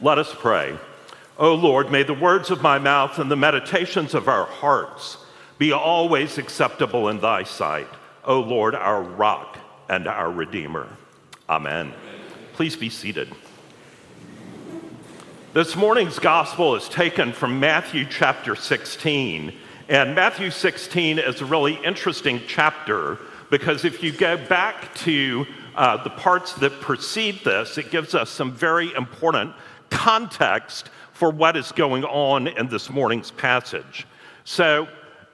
Let us pray. O Lord, may the words of my mouth and the meditations of our hearts be always acceptable in thy sight, O Lord, our rock and our redeemer. Amen. Please be seated. This morning's gospel is taken from Matthew chapter 16. And Matthew 16 is a really interesting chapter because if you go back to uh, the parts that precede this, it gives us some very important context for what is going on in this morning's passage. So,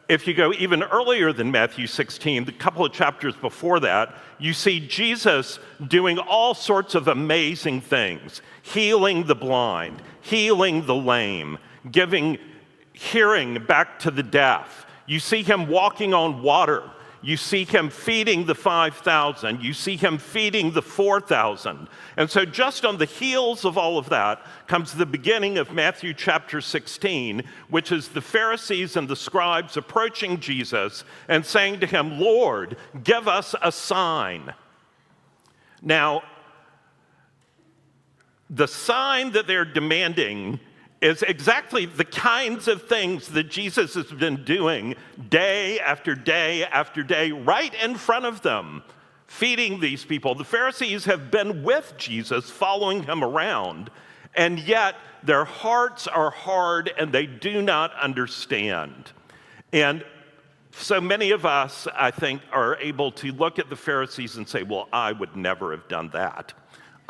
if you go even earlier than Matthew 16, the couple of chapters before that, you see Jesus doing all sorts of amazing things healing the blind, healing the lame, giving hearing back to the deaf. You see him walking on water. You see him feeding the 5,000. You see him feeding the 4,000. And so, just on the heels of all of that comes the beginning of Matthew chapter 16, which is the Pharisees and the scribes approaching Jesus and saying to him, Lord, give us a sign. Now, the sign that they're demanding is exactly the kinds of things that Jesus has been doing day after day after day right in front of them, feeding these people. The Pharisees have been with Jesus, following him around, and yet their hearts are hard and they do not understand. And so many of us, I think, are able to look at the Pharisees and say, Well, I would never have done that.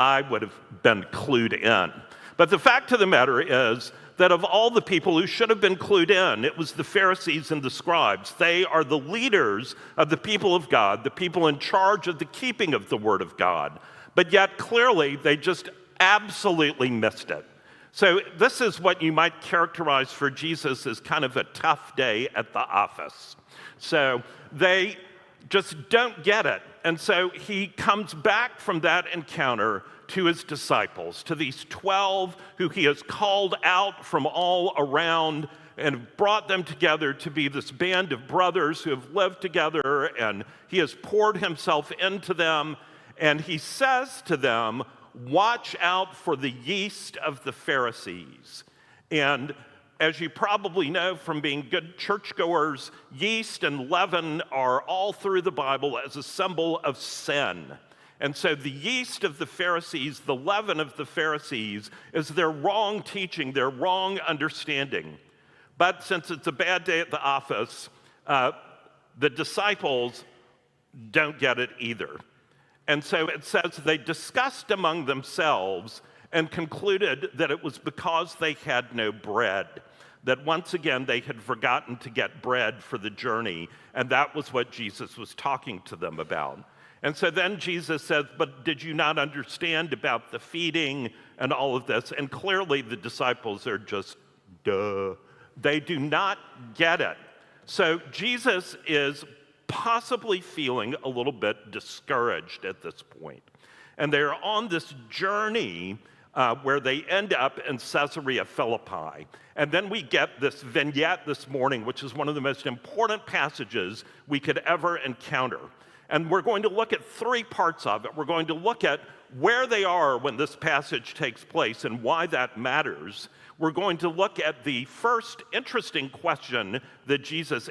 I would have been clued in. But the fact of the matter is that of all the people who should have been clued in, it was the Pharisees and the scribes. They are the leaders of the people of God, the people in charge of the keeping of the Word of God. But yet, clearly, they just absolutely missed it. So, this is what you might characterize for Jesus as kind of a tough day at the office. So, they just don't get it. And so, he comes back from that encounter to his disciples, to these 12 who he has called out from all around and brought them together to be this band of brothers who have lived together, and he has poured himself into them. And he says to them, Watch out for the yeast of the Pharisees. And as you probably know from being good churchgoers, yeast and leaven are all through the Bible as a symbol of sin. And so the yeast of the Pharisees, the leaven of the Pharisees, is their wrong teaching, their wrong understanding. But since it's a bad day at the office, uh, the disciples don't get it either. And so it says they discussed among themselves and concluded that it was because they had no bread. That once again they had forgotten to get bread for the journey, and that was what Jesus was talking to them about. And so then Jesus says, But did you not understand about the feeding and all of this? And clearly the disciples are just, duh. They do not get it. So Jesus is possibly feeling a little bit discouraged at this point. And they're on this journey uh, where they end up in Caesarea Philippi. And then we get this vignette this morning, which is one of the most important passages we could ever encounter. And we're going to look at three parts of it. We're going to look at where they are when this passage takes place and why that matters. We're going to look at the first interesting question that Jesus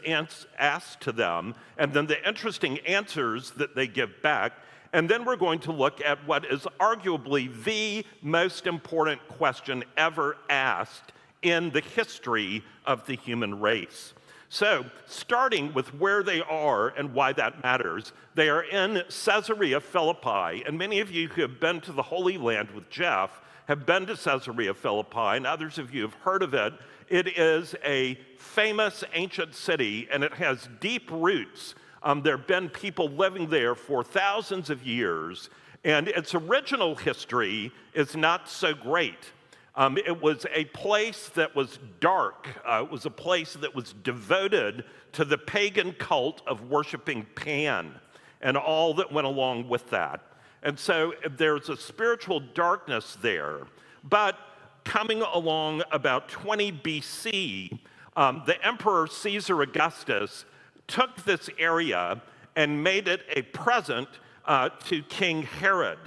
asked to them, and then the interesting answers that they give back. And then we're going to look at what is arguably the most important question ever asked in the history of the human race. So, starting with where they are and why that matters, they are in Caesarea Philippi. And many of you who have been to the Holy Land with Jeff have been to Caesarea Philippi, and others of you have heard of it. It is a famous ancient city, and it has deep roots. Um, there have been people living there for thousands of years, and its original history is not so great. Um, it was a place that was dark. Uh, it was a place that was devoted to the pagan cult of worshiping Pan and all that went along with that. And so there's a spiritual darkness there. But coming along about 20 BC, um, the Emperor Caesar Augustus took this area and made it a present uh, to King Herod.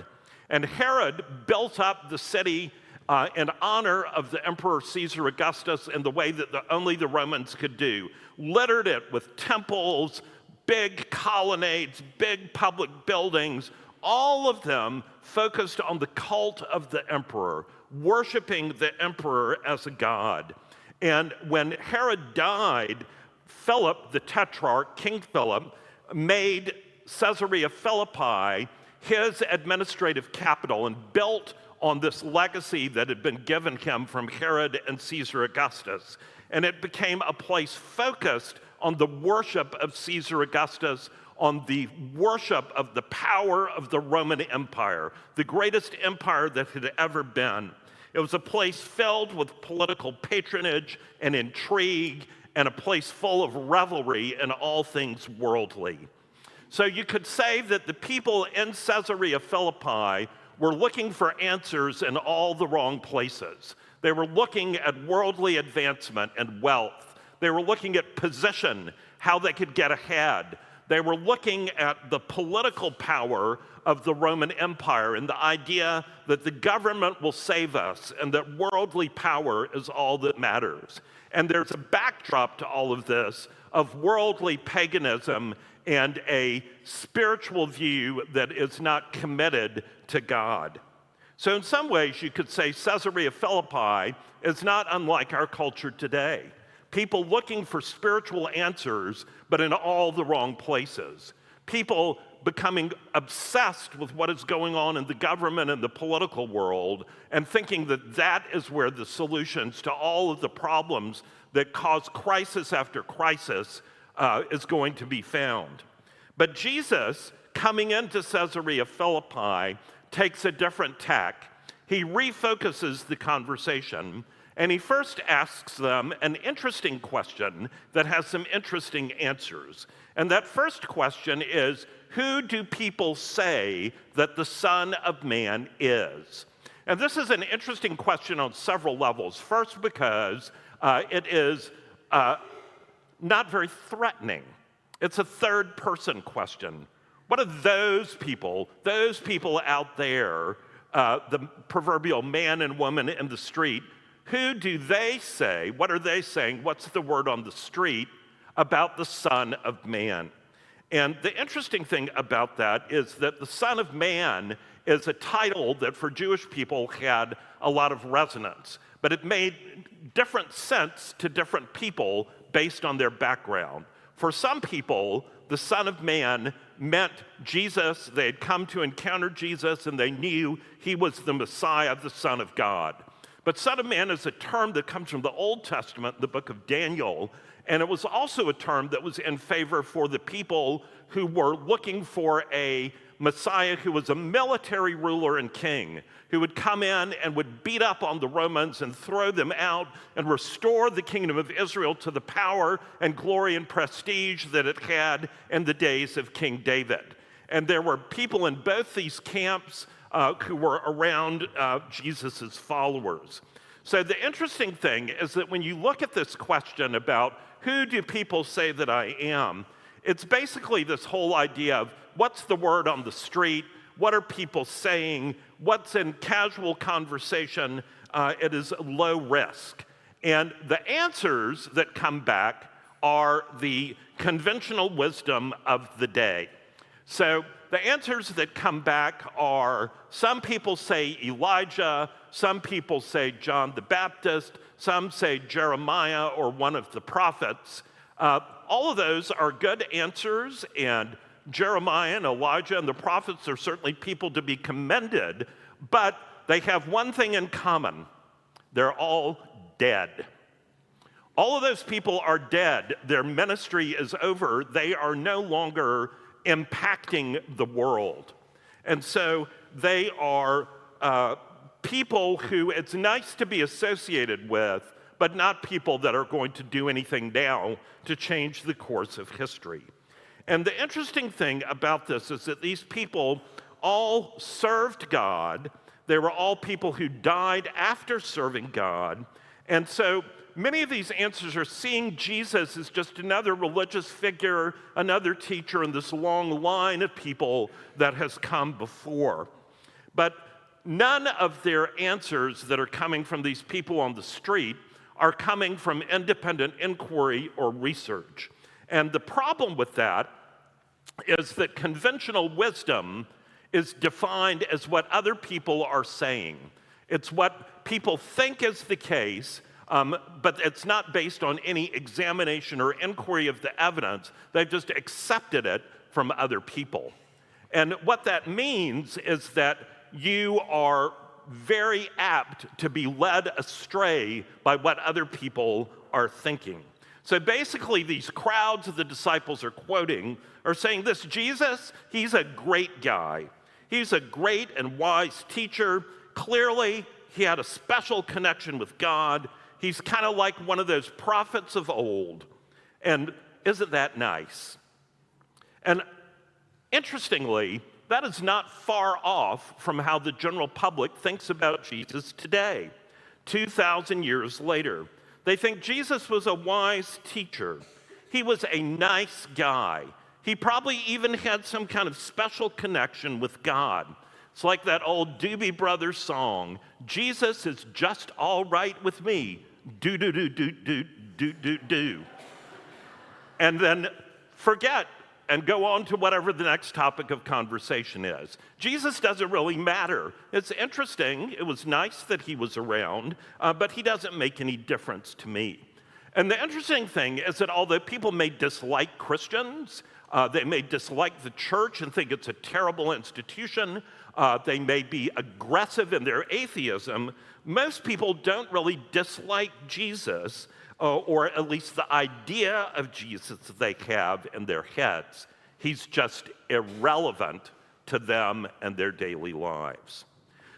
And Herod built up the city uh, in honor of the Emperor Caesar Augustus in the way that the, only the Romans could do, littered it with temples, big colonnades, big public buildings, all of them focused on the cult of the emperor, worshiping the emperor as a god. And when Herod died, Philip, the tetrarch, King Philip, made Caesarea Philippi his administrative capital and built on this legacy that had been given him from Herod and Caesar Augustus. And it became a place focused on the worship of Caesar Augustus, on the worship of the power of the Roman Empire, the greatest empire that had ever been. It was a place filled with political patronage and intrigue, and a place full of revelry in all things worldly. So you could say that the people in Caesarea Philippi were looking for answers in all the wrong places. They were looking at worldly advancement and wealth. They were looking at position, how they could get ahead. They were looking at the political power of the Roman Empire and the idea that the government will save us and that worldly power is all that matters. And there's a backdrop to all of this of worldly paganism and a spiritual view that is not committed to God. So, in some ways, you could say Caesarea Philippi is not unlike our culture today. People looking for spiritual answers, but in all the wrong places. People becoming obsessed with what is going on in the government and the political world and thinking that that is where the solutions to all of the problems that cause crisis after crisis uh, is going to be found. But Jesus, coming into Caesarea Philippi, takes a different tack. He refocuses the conversation and he first asks them an interesting question that has some interesting answers. And that first question is Who do people say that the Son of Man is? And this is an interesting question on several levels. First, because uh, it is uh, not very threatening, it's a third person question. What are those people, those people out there, uh, the proverbial man and woman in the street, who do they say, what are they saying, what's the word on the street about the Son of Man? And the interesting thing about that is that the Son of Man is a title that for Jewish people had a lot of resonance, but it made different sense to different people based on their background. For some people, the Son of Man meant Jesus. They had come to encounter Jesus and they knew he was the Messiah, the Son of God. But Son of Man is a term that comes from the Old Testament, the book of Daniel, and it was also a term that was in favor for the people who were looking for a Messiah who was a military ruler and king, who would come in and would beat up on the Romans and throw them out and restore the kingdom of Israel to the power and glory and prestige that it had in the days of King David. And there were people in both these camps uh, who were around uh, Jesus' followers. So the interesting thing is that when you look at this question about who do people say that I am, it's basically this whole idea of what's the word on the street, what are people saying, what's in casual conversation, uh, it is low risk. And the answers that come back are the conventional wisdom of the day. So the answers that come back are some people say Elijah, some people say John the Baptist, some say Jeremiah or one of the prophets. Uh, all of those are good answers, and Jeremiah and Elijah and the prophets are certainly people to be commended, but they have one thing in common they're all dead. All of those people are dead. Their ministry is over. They are no longer impacting the world. And so they are uh, people who it's nice to be associated with, but not people that are going to do anything now to change the course of history. And the interesting thing about this is that these people all served God. They were all people who died after serving God. And so many of these answers are seeing Jesus as just another religious figure, another teacher in this long line of people that has come before. But none of their answers that are coming from these people on the street are coming from independent inquiry or research. And the problem with that is that conventional wisdom is defined as what other people are saying. It's what people think is the case, um, but it's not based on any examination or inquiry of the evidence. They've just accepted it from other people. And what that means is that you are very apt to be led astray by what other people are thinking. So basically, these crowds of the disciples are quoting are saying this Jesus, he's a great guy. He's a great and wise teacher. Clearly, he had a special connection with God. He's kind of like one of those prophets of old. And isn't that nice? And interestingly, that is not far off from how the general public thinks about Jesus today, 2,000 years later. They think Jesus was a wise teacher. He was a nice guy. He probably even had some kind of special connection with God. It's like that old Doobie Brothers song Jesus is just all right with me. Do, do, do, do, do, do, do, do. And then forget and go on to whatever the next topic of conversation is. Jesus doesn't really matter. It's interesting. It was nice that he was around, uh, but he doesn't make any difference to me. And the interesting thing is that although people may dislike Christians, uh, they may dislike the church and think it's a terrible institution, uh, they may be aggressive in their atheism, most people don't really dislike Jesus uh, or at least the idea of Jesus they have in their heads. He's just irrelevant to them and their daily lives.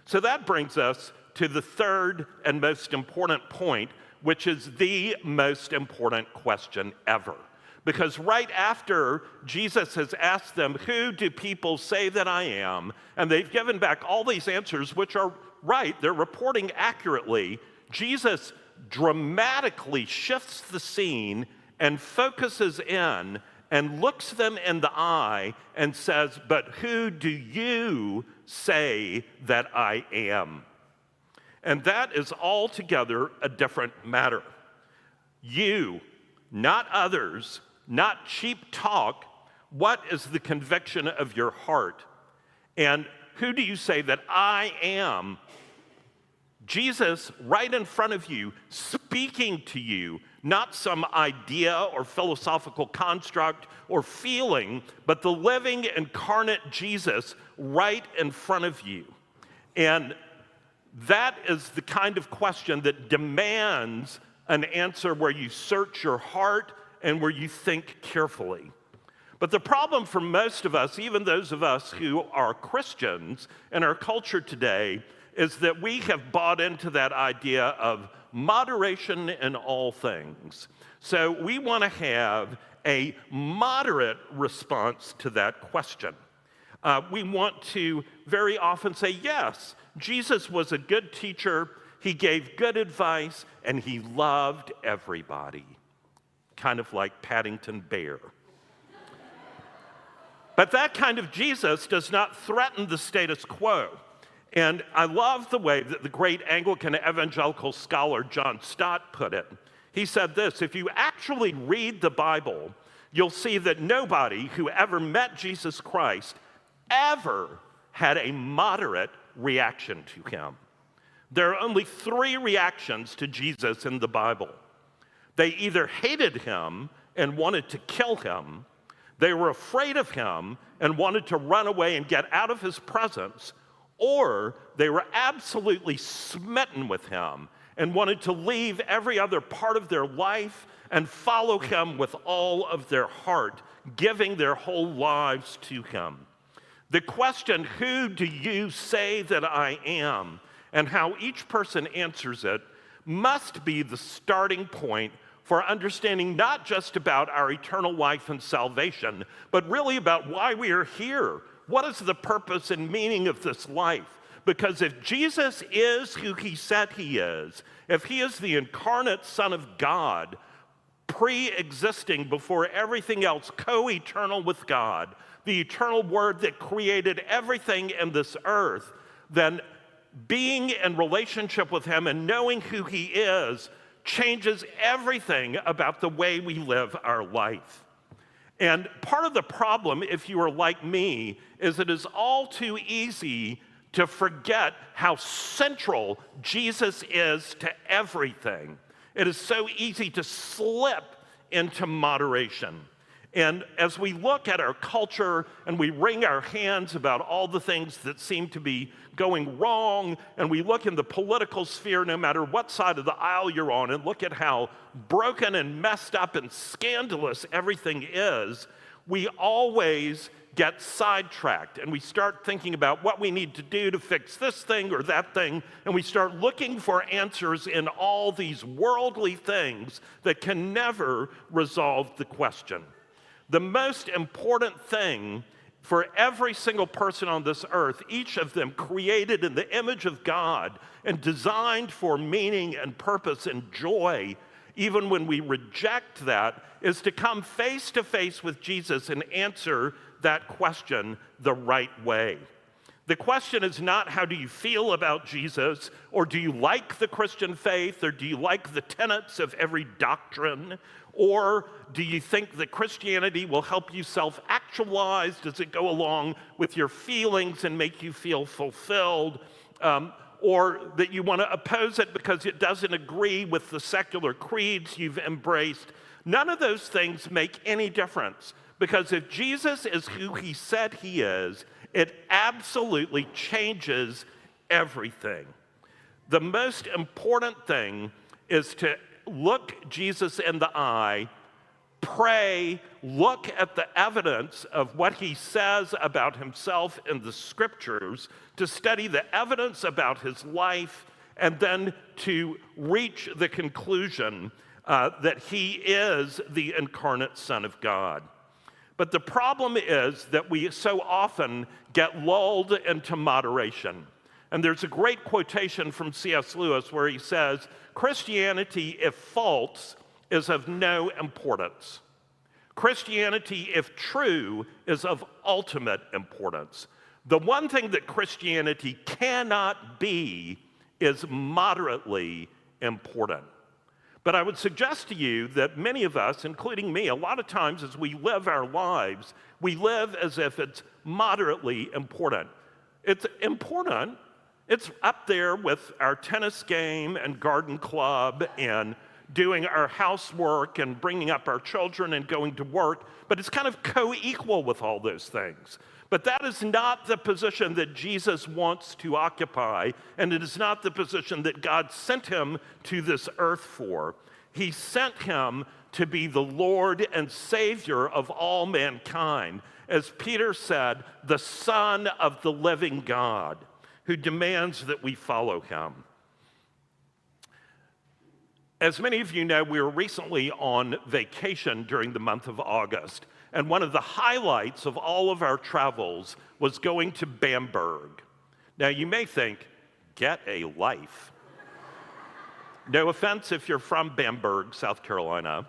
So that brings us to the third and most important point, which is the most important question ever. Because right after Jesus has asked them, Who do people say that I am? And they've given back all these answers, which are right, they're reporting accurately. Jesus dramatically shifts the scene and focuses in and looks them in the eye and says, But who do you say that I am? And that is altogether a different matter. You, not others, not cheap talk. What is the conviction of your heart? And who do you say that I am Jesus right in front of you, speaking to you, not some idea or philosophical construct or feeling, but the living incarnate Jesus right in front of you. And that is the kind of question that demands an answer where you search your heart and where you think carefully. But the problem for most of us, even those of us who are Christians in our culture today, is that we have bought into that idea of moderation in all things. So we want to have a moderate response to that question. Uh, we want to very often say, yes, Jesus was a good teacher, he gave good advice, and he loved everybody. Kind of like Paddington Bear. But that kind of Jesus does not threaten the status quo. And I love the way that the great Anglican evangelical scholar John Stott put it. He said this if you actually read the Bible, you'll see that nobody who ever met Jesus Christ ever had a moderate reaction to him. There are only three reactions to Jesus in the Bible. They either hated him and wanted to kill him, they were afraid of him and wanted to run away and get out of his presence, or they were absolutely smitten with him and wanted to leave every other part of their life and follow him with all of their heart, giving their whole lives to him. The question, Who do you say that I am? and how each person answers it must be the starting point for understanding not just about our eternal life and salvation, but really about why we are here what is the purpose and meaning of this life? Because if Jesus is who he said he is, if he is the incarnate Son of God, pre existing before everything else, co eternal with God, the eternal Word that created everything in this earth, then being in relationship with Him and knowing who He is changes everything about the way we live our life. And part of the problem, if you are like me, is it is all too easy to forget how central Jesus is to everything. It is so easy to slip into moderation. And as we look at our culture and we wring our hands about all the things that seem to be going wrong, and we look in the political sphere, no matter what side of the aisle you're on, and look at how broken and messed up and scandalous everything is, we always get sidetracked and we start thinking about what we need to do to fix this thing or that thing, and we start looking for answers in all these worldly things that can never resolve the question. The most important thing for every single person on this earth, each of them created in the image of God and designed for meaning and purpose and joy, even when we reject that, is to come face to face with Jesus and answer that question the right way. The question is not how do you feel about Jesus, or do you like the Christian faith, or do you like the tenets of every doctrine, or do you think that Christianity will help you self actualize? Does it go along with your feelings and make you feel fulfilled? Um, or that you want to oppose it because it doesn't agree with the secular creeds you've embraced? None of those things make any difference because if Jesus is who he said he is, it absolutely changes everything. The most important thing is to look Jesus in the eye, pray, look at the evidence of what he says about himself in the scriptures, to study the evidence about his life, and then to reach the conclusion uh, that he is the incarnate Son of God. But the problem is that we so often get lulled into moderation. And there's a great quotation from C.S. Lewis where he says, Christianity, if false, is of no importance. Christianity, if true, is of ultimate importance. The one thing that Christianity cannot be is moderately important. But I would suggest to you that many of us, including me, a lot of times as we live our lives, we live as if it's moderately important. It's important, it's up there with our tennis game and garden club and doing our housework and bringing up our children and going to work, but it's kind of co equal with all those things. But that is not the position that Jesus wants to occupy, and it is not the position that God sent him to this earth for. He sent him to be the Lord and Savior of all mankind. As Peter said, the Son of the living God who demands that we follow him. As many of you know, we were recently on vacation during the month of August, and one of the highlights of all of our travels was going to Bamberg. Now, you may think, get a life. no offense if you're from Bamberg, South Carolina,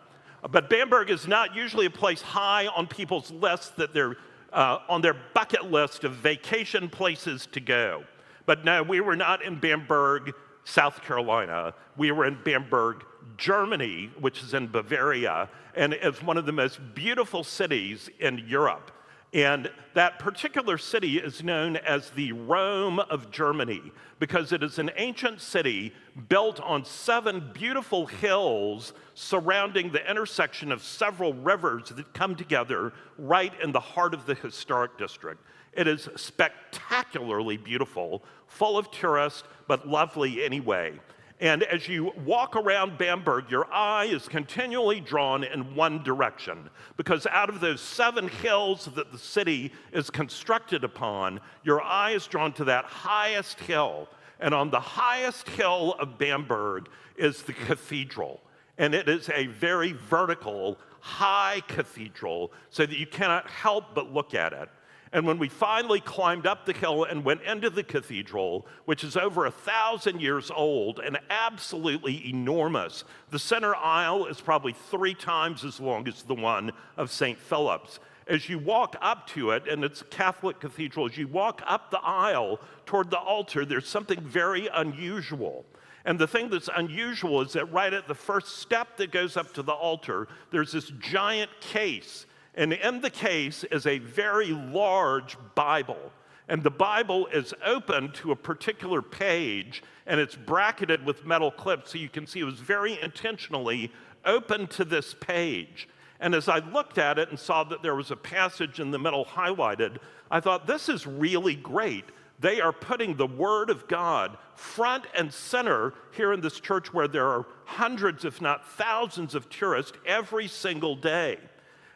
but Bamberg is not usually a place high on people's lists that they're uh, on their bucket list of vacation places to go. But no, we were not in Bamberg, South Carolina. We were in Bamberg, Germany, which is in Bavaria, and it's one of the most beautiful cities in Europe. And that particular city is known as the Rome of Germany because it is an ancient city built on seven beautiful hills surrounding the intersection of several rivers that come together right in the heart of the historic district. It is spectacularly beautiful, full of tourists, but lovely anyway. And as you walk around Bamberg, your eye is continually drawn in one direction because out of those seven hills that the city is constructed upon, your eye is drawn to that highest hill. And on the highest hill of Bamberg is the cathedral. And it is a very vertical, high cathedral so that you cannot help but look at it. And when we finally climbed up the hill and went into the cathedral, which is over a thousand years old and absolutely enormous, the center aisle is probably three times as long as the one of St. Philip's. as you walk up to it, and it's a Catholic cathedral, as you walk up the aisle toward the altar, there's something very unusual. And the thing that's unusual is that right at the first step that goes up to the altar, there's this giant case. And in the case is a very large Bible. And the Bible is open to a particular page, and it's bracketed with metal clips, so you can see it was very intentionally open to this page. And as I looked at it and saw that there was a passage in the middle highlighted, I thought, this is really great. They are putting the Word of God front and center here in this church where there are hundreds, if not thousands, of tourists every single day.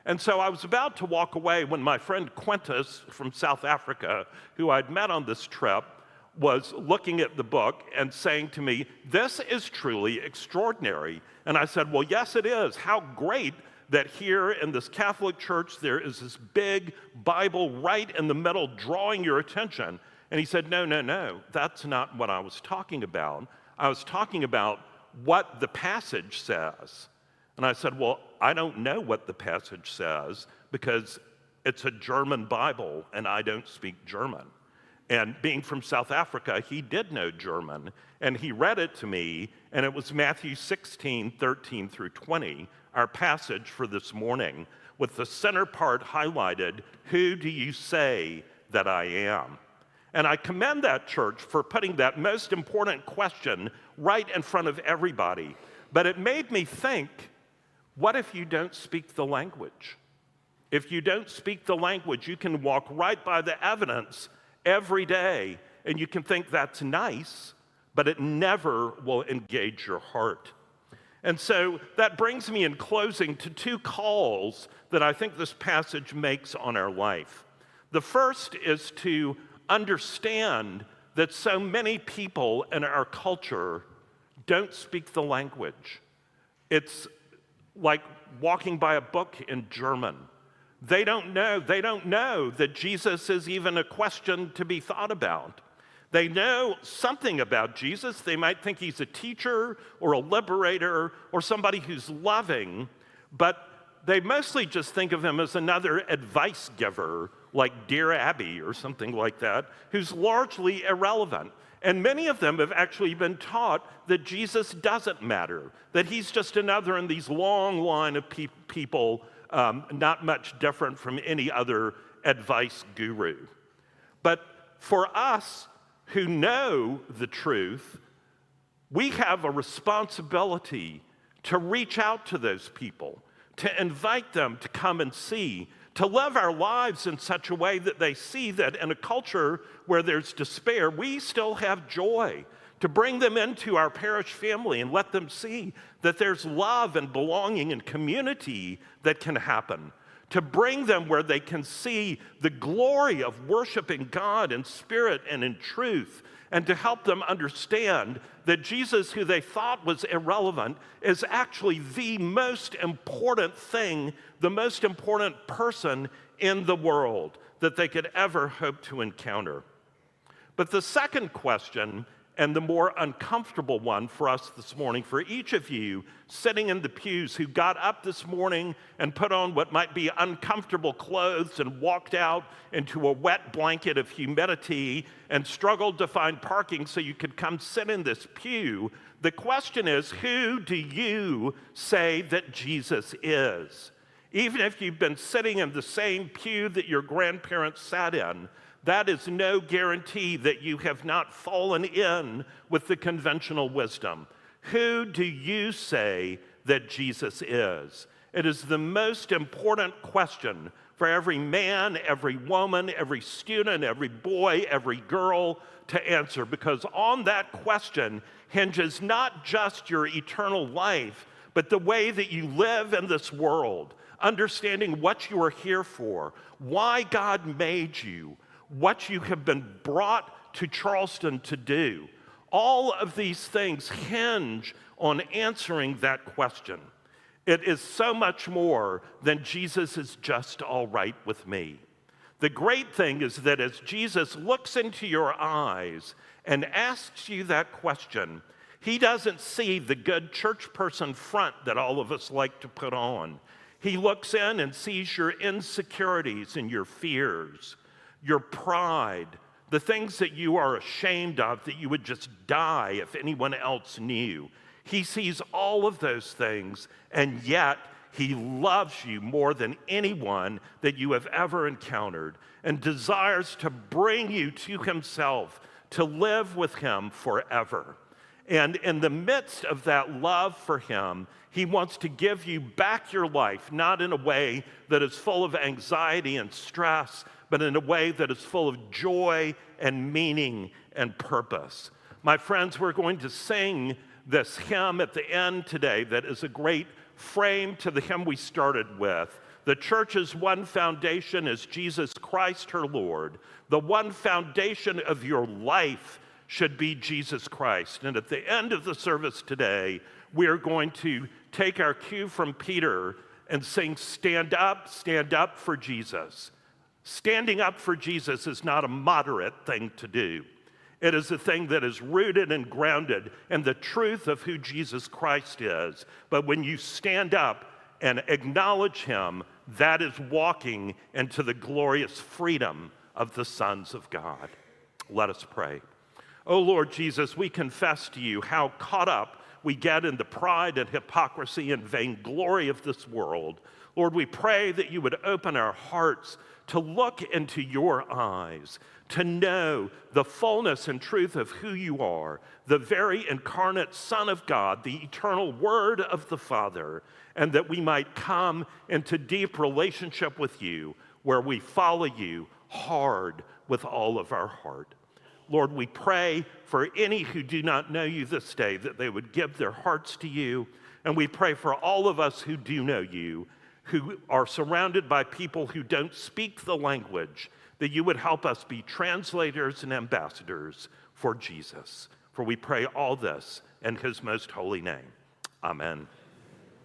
And so I was about to walk away when my friend Quintus from South Africa, who I'd met on this trip, was looking at the book and saying to me, This is truly extraordinary. And I said, Well, yes, it is. How great that here in this Catholic church there is this big Bible right in the middle drawing your attention. And he said, No, no, no, that's not what I was talking about. I was talking about what the passage says. And I said, Well, I don't know what the passage says because it's a German Bible and I don't speak German. And being from South Africa, he did know German. And he read it to me, and it was Matthew 16, 13 through 20, our passage for this morning, with the center part highlighted Who do you say that I am? And I commend that church for putting that most important question right in front of everybody. But it made me think what if you don't speak the language? If you don't speak the language, you can walk right by the evidence every day and you can think that's nice, but it never will engage your heart. And so that brings me in closing to two calls that I think this passage makes on our life. The first is to understand that so many people in our culture don't speak the language. It's like walking by a book in German. They don't know, they don't know that Jesus is even a question to be thought about. They know something about Jesus. They might think he's a teacher or a liberator or somebody who's loving, but they mostly just think of him as another advice giver, like Dear Abby or something like that, who's largely irrelevant. And many of them have actually been taught that Jesus doesn't matter, that he's just another in these long line of pe- people, um, not much different from any other advice guru. But for us, who know the truth, we have a responsibility to reach out to those people, to invite them to come and see, to live our lives in such a way that they see that in a culture where there's despair, we still have joy, to bring them into our parish family and let them see that there's love and belonging and community that can happen to bring them where they can see the glory of worshiping God in spirit and in truth, and to help them understand that Jesus, who they thought was irrelevant, is actually the most important thing, the most important person in the world that they could ever hope to encounter. But the second question and the more uncomfortable one for us this morning, for each of you sitting in the pews who got up this morning and put on what might be uncomfortable clothes and walked out into a wet blanket of humidity and struggled to find parking so you could come sit in this pew. The question is who do you say that Jesus is? Even if you've been sitting in the same pew that your grandparents sat in, that is no guarantee that you have not fallen in with the conventional wisdom. Who do you say that Jesus is? It is the most important question for every man, every woman, every student, every boy, every girl to answer because on that question hinges not just your eternal life, but the way that you live in this world, understanding what you are here for, why God made you, what you have been brought to Charleston to do. All of these things hinge on answering that question. It is so much more than Jesus is just all right with me. The great thing is that as Jesus looks into your eyes and asks you that question, he doesn't see the good church person front that all of us like to put on. He looks in and sees your insecurities and your fears, your pride, the things that you are ashamed of that you would just die if anyone else knew. He sees all of those things, and yet he loves you more than anyone that you have ever encountered and desires to bring you to himself to live with him forever. And in the midst of that love for him, he wants to give you back your life, not in a way that is full of anxiety and stress, but in a way that is full of joy and meaning and purpose. My friends, we're going to sing this hymn at the end today that is a great frame to the hymn we started with. The church's one foundation is Jesus Christ, her Lord. The one foundation of your life should be Jesus Christ. And at the end of the service today, we are going to take our cue from Peter and sing, Stand up, stand up for Jesus. Standing up for Jesus is not a moderate thing to do. It is a thing that is rooted and grounded in the truth of who Jesus Christ is. But when you stand up and acknowledge him, that is walking into the glorious freedom of the sons of God. Let us pray. Oh Lord Jesus, we confess to you how caught up we get in the pride and hypocrisy and vainglory of this world. Lord, we pray that you would open our hearts to look into your eyes, to know the fullness and truth of who you are, the very incarnate Son of God, the eternal Word of the Father, and that we might come into deep relationship with you where we follow you hard with all of our heart. Lord, we pray for any who do not know you this day that they would give their hearts to you. And we pray for all of us who do know you who are surrounded by people who don't speak the language, that you would help us be translators and ambassadors for Jesus. For we pray all this in his most holy name. Amen.